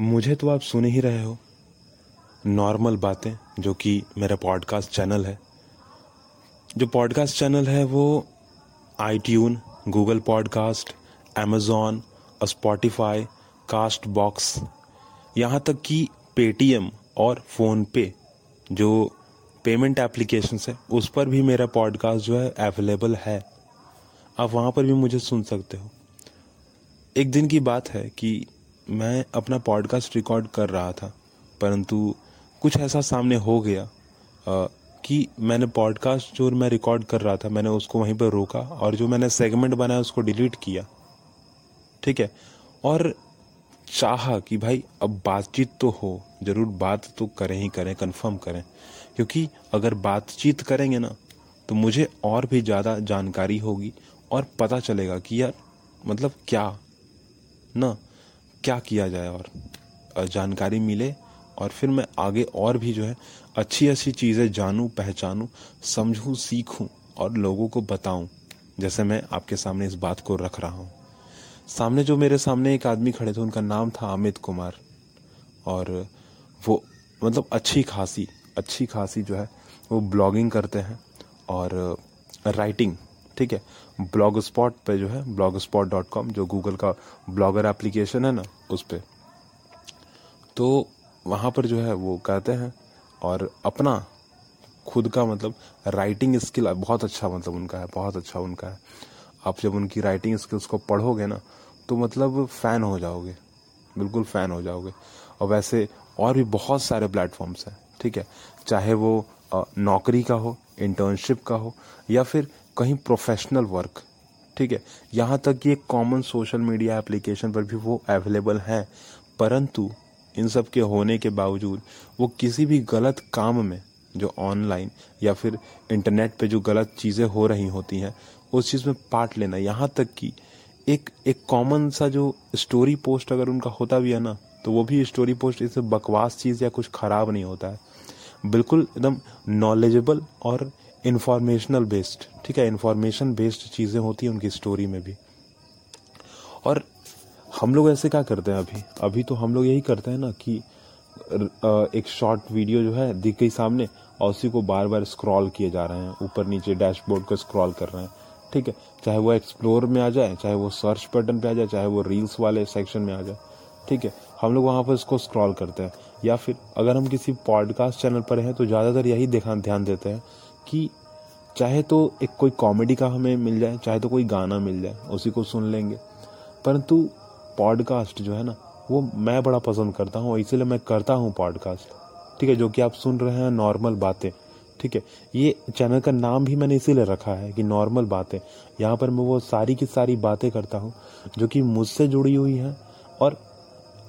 मुझे तो आप सुन ही रहे हो। नॉर्मल बातें, जो कि मेरा पॉडकास्ट चैनल है। जो पॉडकास्ट चैनल है वो I tune Google podcast Amazon Spotify Castbox यहाँ तक कि पेटीएम और फ़ोनपे जो पेमेंट एप्लीकेशन है, उस पर भी मेरा पॉडकास्ट जो है अवेलेबल है। आप वहाँ पर भी मुझे सुन सकते हो। एक दिन की बात है कि मैं अपना पॉडकास्ट रिकॉर्ड कर रहा था परंतु कुछ ऐसा सामने हो गया आ, कि मैंने पॉडकास्ट जो मैं रिकॉर्ड कर रहा था मैंने उसको वहीं पर रोका और जो मैंने सेगमेंट बनाया उसको डिलीट किया। ठीक है? और चाहा कि भाई अब बातचीत तो हो ज़रूर बात तो करें ही करें कंफर्म करें। क्योंकि अगर बातचीत करेंगे ना तो मुझे और भी ज़्यादा जानकारी होगी और पता चलेगा कि यार मतलब क्या? ना क्या किया जाए और जानकारी मिले और फिर मैं आगे और भी जो है अच्छी अच्छी चीज़ें जानूं, पहचानूं, समझूं, सीखूं और लोगों को बताऊँ, जैसे मैं आपके सामने इस बात को रख रहा हूँ। सामने जो मेरे सामने एक आदमी खड़े थे, उनका नाम था अमित कुमार और वो मतलब अच्छी खासी अच्छी खासी जो है, वो ब्लॉगिंग करते हैं और, राइटिंग ठीक है? ब्लॉग स्पॉट पर जो है ब्लॉग स्पॉट डॉट कॉम जो गूगल का ब्लॉगर एप्लीकेशन है ना, उस पर तो वहाँ पर जो है, वो कहते हैं, और अपना खुद का मतलब राइटिंग स्किल बहुत अच्छा मतलब उनका है, बहुत अच्छा उनका है। आप जब उनकी राइटिंग स्किल्स को पढ़ोगे ना तो मतलब फ़ैन हो जाओगे, बिल्कुल फ़ैन हो जाओगे। और वैसे और भी बहुत सारे प्लेटफॉर्म्स हैं, ठीक है? चाहे वो नौकरी का हो इंटर्नशिप का हो, या फिर कहीं प्रोफेशनल वर्क ठीक है? यहाँ तक कि एक कॉमन सोशल मीडिया एप्लीकेशन पर भी वो अवेलेबल हैं, परंतु इन सब के होने के बावजूद वो किसी भी गलत काम में जो ऑनलाइन या फिर इंटरनेट पे जो गलत चीज़ें हो रही होती हैं, उस चीज़ में पार्ट लेना। यहाँ तक कि एक एक कॉमन सा जो स्टोरी पोस्ट अगर उनका होता भी है ना तो वो भी स्टोरी पोस्ट इससे बकवास चीज़ या कुछ ख़राब नहीं होता है। बिल्कुल एकदम नॉलेजेबल और इन्फॉर्मेशनल बेस्ड ठीक है इन्फॉर्मेशन बेस्ड चीज़ें होती हैं उनकी स्टोरी में भी। और हम लोग ऐसे क्या करते हैं अभी? अभी तो हम लोग यही करते हैं ना कि एक शॉर्ट वीडियो जो है, दिख गई सामने, और उसी को बार बार स्क्रॉल किए जा रहे हैं। ऊपर नीचे डैशबोर्ड को स्क्रॉल कर रहे हैं, ठीक है? चाहे वो एक्सप्लोर में आ जाए, चाहे वो सर्च बटन पे आ जाए, चाहे वो रील्स वाले सेक्शन में आ जाए, ठीक है? हम लोग वहाँ पर इसको स्क्रॉल करते हैं। या फिर अगर हम किसी पॉडकास्ट चैनल पर हैं तो ज़्यादातर यही ध्यान देते हैं कि चाहे तो एक कोई कॉमेडी का हमें मिल जाए, चाहे तो कोई गाना मिल जाए, उसी को सुन लेंगे। परंतु पॉडकास्ट जो है ना, वो मैं बड़ा पसंद करता हूँ, इसीलिए मैं करता हूँ पॉडकास्ट ठीक है, जो कि आप सुन रहे हैं नॉर्मल बातें। ठीक है, ये चैनल का नाम भी मैंने इसीलिए रखा है कि नॉर्मल बातें। यहाँ पर मैं वो सारी की सारी बातें करता हूँ, जो कि मुझसे जुड़ी हुई हैं और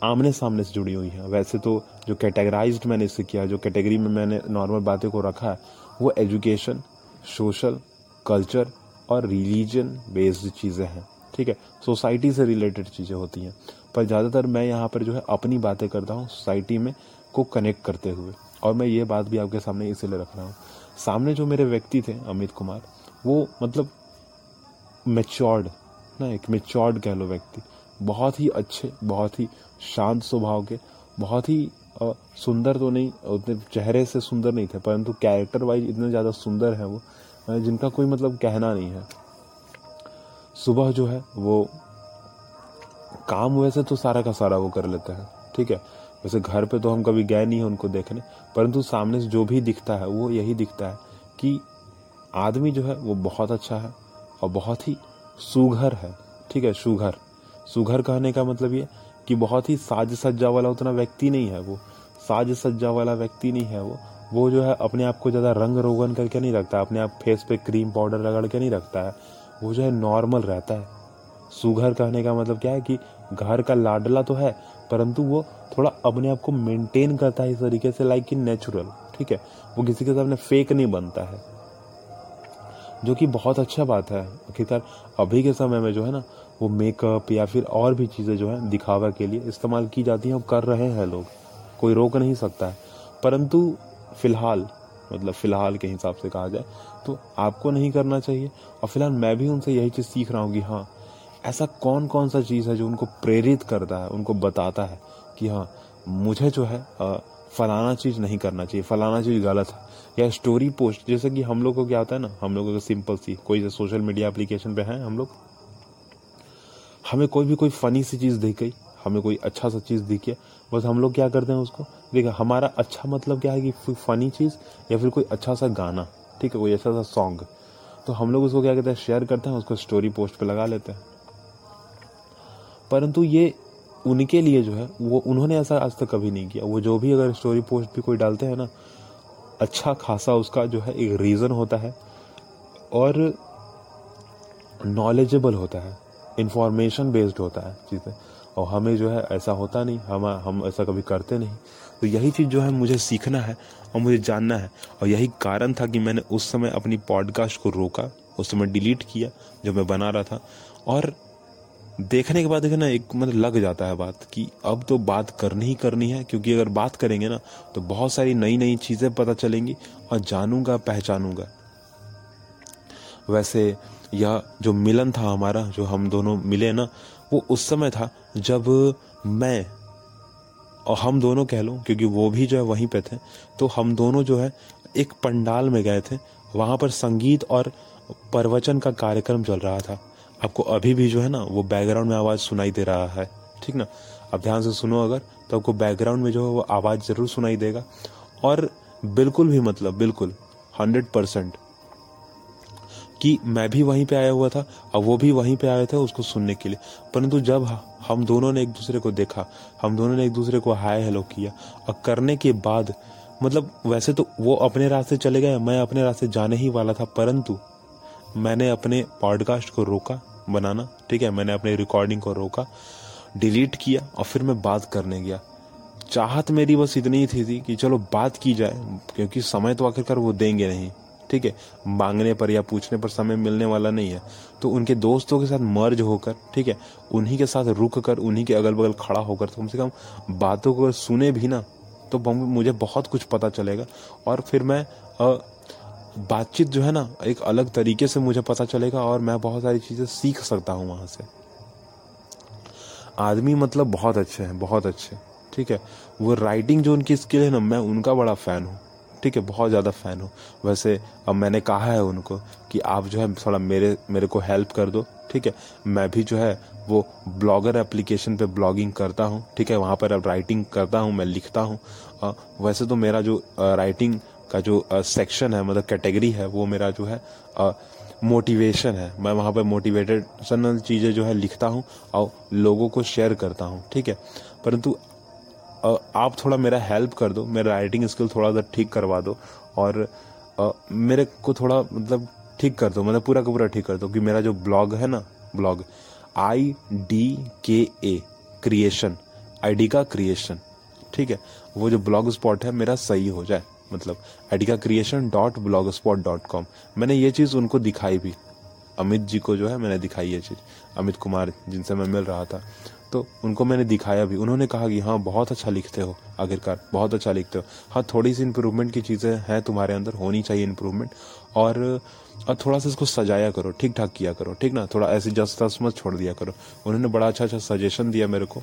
आमने सामने से जुड़ी हुई हैं। वैसे तो जो कैटेगराइज्ड मैंने इसे किया, जो कैटेगरी में मैंने नॉर्मल बातें को रखा है वो एजुकेशन सोशल कल्चर और रिलीजन बेस्ड चीज़ें हैं, ठीक है? सोसाइटी से रिलेटेड चीज़ें होती हैं। पर ज़्यादातर मैं यहाँ पर जो है अपनी बातें करता हूँ सोसाइटी में को कनेक्ट करते हुए। और मैं ये बात भी आपके सामने इसीलिए रख रहा हूँ। सामने जो मेरे व्यक्ति थे, अमित कुमार, वो मतलब मेच्योर्ड ना एक मेच्योर्ड कह लो व्यक्ति। बहुत ही अच्छे, बहुत ही शांत स्वभाव के, बहुत ही सुंदर तो नहीं, उतने चेहरे से सुंदर नहीं थे, परंतु कैरेक्टर वाइज इतने ज़्यादा सुंदर है वो जिनका कोई मतलब कहना नहीं है। सुबह जो है, वो काम वैसे तो सारा का सारा वो कर लेते हैं, ठीक है? वैसे घर पे तो हम कभी गए नहीं हैं उनको देखने, परंतु सामने से जो भी दिखता है, वो यही दिखता है कि आदमी जो है, वो बहुत अच्छा है और बहुत ही सुघर है, ठीक है? सुघर। सुघर कहने का मतलब ये कि बहुत ही साज सज्जा वाला उतना व्यक्ति नहीं है वो। साज सज्जा वाला व्यक्ति नहीं है वो। वो जो है अपने आप को ज़्यादा रंग रोगन करके नहीं रखता, अपने आप फेस पे क्रीम पाउडर रगड़ के नहीं रखता है। वो जो है नॉर्मल रहता है। सुघर कहने का मतलब क्या है कि घर का लाडला तो है, परंतु वो थोड़ा अपने आप को मेंटेन करता है इस तरीके से लाइक कि नेचुरल ठीक है? वो किसी के सामने फेक नहीं बनता है। जो कि बहुत अच्छा बात है। आखिरकार अभी के समय में जो है ना, वो मेकअप या फिर और भी चीज़ें जो है दिखावा के लिए इस्तेमाल की जाती हैं और कर रहे हैं लोग। कोई रोक नहीं सकता है। परंतु फ़िलहाल मतलब फ़िलहाल के हिसाब से कहा जाए तो आपको नहीं करना चाहिए। और फ़िलहाल मैं भी उनसे यही चीज़ सीख रहा हूँ कि हाँ ऐसा कौन कौन सा चीज़ है जो उनको प्रेरित करता है, उनको बताता है कि हाँ मुझे जो है फलाना चीज़ नहीं करना चाहिए, फलाना चीज़ गलत है। या स्टोरी पोस्ट, जैसे कि हम लोग को क्या होता है ना, हम लोगों को सिंपल सी, कोई सोशल मीडिया एप्लीकेशन पे है हम लोग, हमें कोई भी कोई फनी सी चीज़ दिख गई, हमें कोई अच्छा सा चीज़ दिख गया बस हम लोग क्या करते हैं उसको? देखिए, हमारा अच्छा मतलब क्या है कि फनी चीज़ या फिर कोई अच्छा सा गाना, ठीक है, कोई अच्छा सा सॉन्ग तो हम लोग उसको क्या कहते हैं शेयर करते हैं, उसको स्टोरी पोस्ट पर लगा लेते हैं। परंतु ये उनके लिए जो है, वो, उन्होंने ऐसा आज तक कभी नहीं किया। वो जो भी अगर स्टोरी पोस्ट भी कोई डालते हैं ना अच्छा खासा उसका जो है एक रीज़न होता है और नॉलेजेबल होता है इंफॉर्मेशन बेस्ड होता है चीज़ें। और हमें जो है ऐसा होता नहीं, हम हम ऐसा कभी करते नहीं। तो यही चीज़ जो है मुझे सीखना है और मुझे जानना है। और यही कारण था कि मैंने उस समय अपनी पॉडकास्ट को रोका, उस समय डिलीट किया, जो मैं बना रहा था। और देखने के बाद ना, एक मतलब लग जाता है बात कि अब तो बात करनी ही करनी है, क्योंकि अगर बात करेंगे ना तो बहुत सारी नई नई चीज़ें पता चलेंगी और जानूँगा, पहचानूँगा। वैसे यह जो मिलन था हमारा, जो हम दोनों मिले ना वो उस समय था जब मैं और हम दोनों कह लो, क्योंकि वो भी जो है वहीं पे थे तो हम दोनों जो है एक पंडाल में गए थे। वहाँ पर संगीत और प्रवचन का कार्यक्रम चल रहा था। आपको अभी भी जो है ना, वो बैकग्राउंड में आवाज़ सुनाई दे रहा है, ठीक ना? अब ध्यान से सुनो अगर तो आपको बैकग्राउंड में जो है वो आवाज़ ज़रूर सुनाई देगा। और बिल्कुल भी मतलब बिल्कुल हंड्रेड परसेंट कि मैं भी वहीं पे आया हुआ था और वो भी वहीं पे आए थे उसको सुनने के लिए। परंतु जब हम दोनों ने एक दूसरे को देखा हम दोनों ने एक दूसरे को हाय हेलो किया और करने के बाद मतलब वैसे तो वो अपने रास्ते चले गए मैं अपने रास्ते जाने ही वाला था परंतु मैंने अपने पॉडकास्ट को रोका बनाना ठीक है मैंने अपने रिकॉर्डिंग को रोका डिलीट किया और फिर मैं बात करने गया। चाहत मेरी बस इतनी ही थी, थी कि चलो बात की जाए क्योंकि समय तो आखिरकार वो देंगे नहीं। ठीक है, मांगने पर या पूछने पर समय मिलने वाला नहीं है। तो उनके दोस्तों के साथ मर्ज होकर, ठीक है, उन्हीं के साथ रुक कर, उन्हीं के अगल बगल खड़ा होकर तो कम से कम बातों को सुने भी ना तो मुझे बहुत कुछ पता चलेगा। और फिर मैं बातचीत जो है ना, एक अलग तरीके से मुझे पता चलेगा और मैं बहुत सारी चीज़ें सीख सकता हूँ वहाँ से। आदमी मतलब बहुत अच्छे हैं, बहुत अच्छे, ठीक है। वो राइटिंग जो उनकी स्किल है ना, मैं उनका बड़ा फ़ैन हूँ। ठीक है, बहुत ज़्यादा फ़ैन हूँ। वैसे अब मैंने कहा है उनको कि आप जो है थोड़ा मेरे मेरे को हेल्प कर दो, ठीक है? मैं भी जो है वो ब्लॉगर एप्लीकेशन पे ब्लॉगिंग करता हूँ, ठीक है? वहाँ पर अब राइटिंग करता हूँ, मैं लिखता हूँ। वैसे तो मेरा जो राइटिंग का जो सेक्शन है मतलब कैटेगरी है, वो मेरा जो है मोटिवेशन है। मैं वहाँ पर मोटिवेटेड चीज़ें जो है लिखता हूँ और लोगों को शेयर करता हूँ, ठीक है? परंतु आप थोड़ा मेरा हेल्प कर दो, मेरा राइटिंग स्किल थोड़ा सा ठीक करवा दो और मेरे को थोड़ा मतलब ठीक कर दो मतलब पूरा का पूरा ठीक कर दो कि मेरा जो ब्लॉग है ना ब्लॉग आई डी के ए क्रिएशन आई डी का क्रिएशन ठीक है? वो जो ब्लॉग स्पॉट है, मेरा सही हो जाए मतलब आई का creation dot blog spot dot com मैंने ये चीज़ उनको दिखाई भी। अमित जी को जो है मैंने दिखाई ये चीज़। अमित कुमार जिनसे मैं मिल रहा था। तो उनको मैंने दिखाया भी। उन्होंने कहा कि हाँ बहुत अच्छा लिखते हो, आखिरकार, बहुत अच्छा लिखते हो। हाँ थोड़ी सी इम्प्रूवमेंट की चीज़ें हैं तुम्हारे अंदर, होनी चाहिए इम्प्रूवमेंट और और थोड़ा सा इसको सजाया करो ठीक ठाक किया करो, ठीक ना? थोड़ा ऐसी जस मत छोड़ दिया करो। उन्होंने बड़ा अच्छा अच्छा सजेशन दिया मेरे को।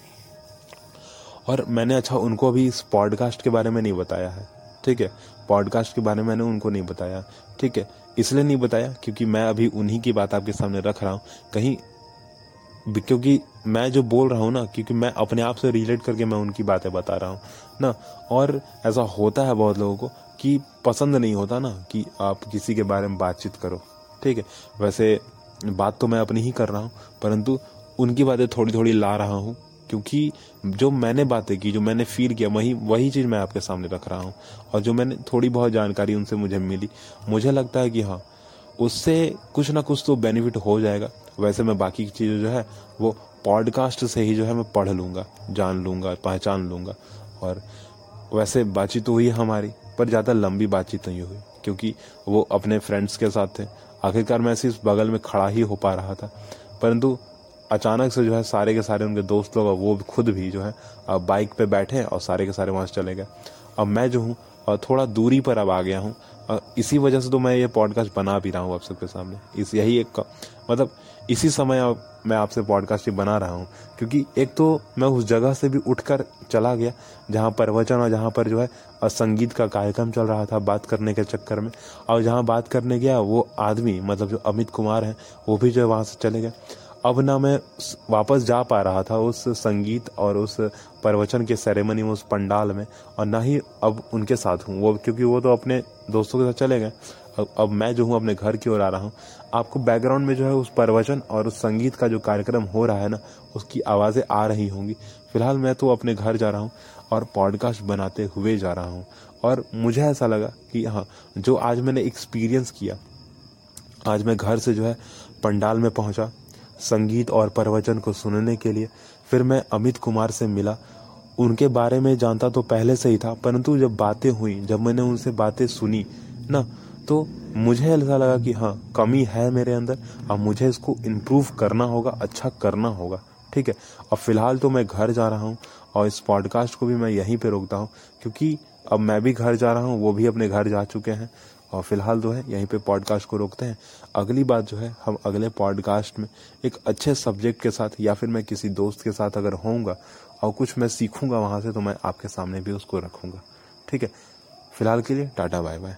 और मैंने अच्छा उनको अभी इस पॉडकास्ट के बारे में नहीं बताया है, ठीक है? पॉडकास्ट के बारे में मैंने उनको नहीं बताया, ठीक है? इसलिए नहीं बताया क्योंकि मैं अभी उन्हीं की बात आपके सामने रख रहा हूँ। कहीं क्योंकि मैं जो बोल रहा हूँ ना, क्योंकि मैं अपने आप से रिलेट करके मैं उनकी बातें बता रहा हूँ, ना? और ऐसा होता है बहुत लोगों को कि पसंद नहीं होता ना, कि आप किसी के बारे में बातचीत करो। ठीक है? वैसे बात तो मैं अपनी ही कर रहा हूँ, परंतु उनकी बातें थोड़ी थोड़ी ला रहा हूँ, क्योंकि जो मैंने बातें की, जो मैंने फील किया, वही वही चीज़ मैं आपके सामने रख रहा हूँ। और जो मैंने थोड़ी बहुत जानकारी उनसे मुझे मिली, मुझे लगता है कि हाँ उससे कुछ ना कुछ तो बेनिफिट हो जाएगा। वैसे मैं बाकी की चीज़ें जो है, वो पॉडकास्ट से ही जो है मैं पढ़ लूँगा, जान लूँगा, पहचान लूँगा। और वैसे बातचीत तो हुई हमारी, पर ज़्यादा लंबी बातचीत नहीं हुई, क्योंकि वो अपने फ्रेंड्स के साथ थे। आखिरकार मैं सिर्फ़ बगल में खड़ा ही हो पा रहा था। परंतु अचानक से जो है सारे के सारे उनके दोस्त लोग वो खुद भी जो है बाइक पे बैठे और सारे के सारे वहाँ से चले गए। अब मैं जो हूँ थोड़ा दूरी पर अब आ गया हूँ। और इसी वजह से तो मैं ये पॉडकास्ट बना भी रहा हूँ आप सबके सामने। इस यही एक मतलब इसी समय अब मैं आपसे पॉडकास्ट ही बना रहा हूँ। क्योंकि एक तो मैं उस जगह से भी उठकर चला गया, जहाँ प्रवचन और जहाँ पर जो है संगीत का कार्यक्रम चल रहा था बात करने के चक्कर में। और जहाँ बात करने गया, वो आदमी मतलब जो अमित कुमार हैं, वो भी जो है वहाँ से चले गए। अब ना मैं वापस जा पा रहा था उस संगीत और उस प्रवचन के सेरेमनी में, उस पंडाल में, और ना ही अब उनके साथ हूँ। वो, क्योंकि वो तो अपने दोस्तों के साथ चले गए। अब अब मैं जो हूँ, अपने घर की ओर आ रहा हूँ। आपको बैकग्राउंड में जो है उस प्रवचन और उस संगीत का जो कार्यक्रम हो रहा है ना, उसकी आवाज़ें आ रही होंगी। फ़िलहाल मैं तो अपने घर जा रहा हूँ और पॉडकास्ट बनाते हुए जा रहा हूँ। और मुझे ऐसा लगा कि हाँ जो आज मैंने एक्सपीरियंस किया, आज मैं घर से जो है पंडाल में पहुँचा संगीत और प्रवचन को सुनने के लिए। फिर मैं अमित कुमार से मिला। उनके बारे में जानता तो पहले से ही था, परंतु जब बातें हुई, जब मैंने उनसे बातें सुनी, ना तो मुझे ऐसा लगा कि हाँ कमी है मेरे अंदर। अब मुझे इसको इम्प्रूव करना होगा अच्छा करना होगा, ठीक है? अब फ़िलहाल तो मैं घर जा रहा हूँ और इस पॉडकास्ट को भी मैं यहीं पे रोकता हूँ, क्योंकि अब मैं भी घर जा रहा हूँ, वो भी अपने घर जा चुके हैं। और फ़िलहाल जो है, यहीं पे पॉडकास्ट को रोकते हैं। अगली बात जो है, हम अगले पॉडकास्ट में एक अच्छे सब्जेक्ट के साथ या फिर मैं किसी दोस्त के साथ अगर होऊँगा और कुछ मैं सीखूँगा वहाँ से तो मैं आपके सामने भी उसको रखूँगा। ठीक है? फ़िलहाल के लिए टाटा बाय बाय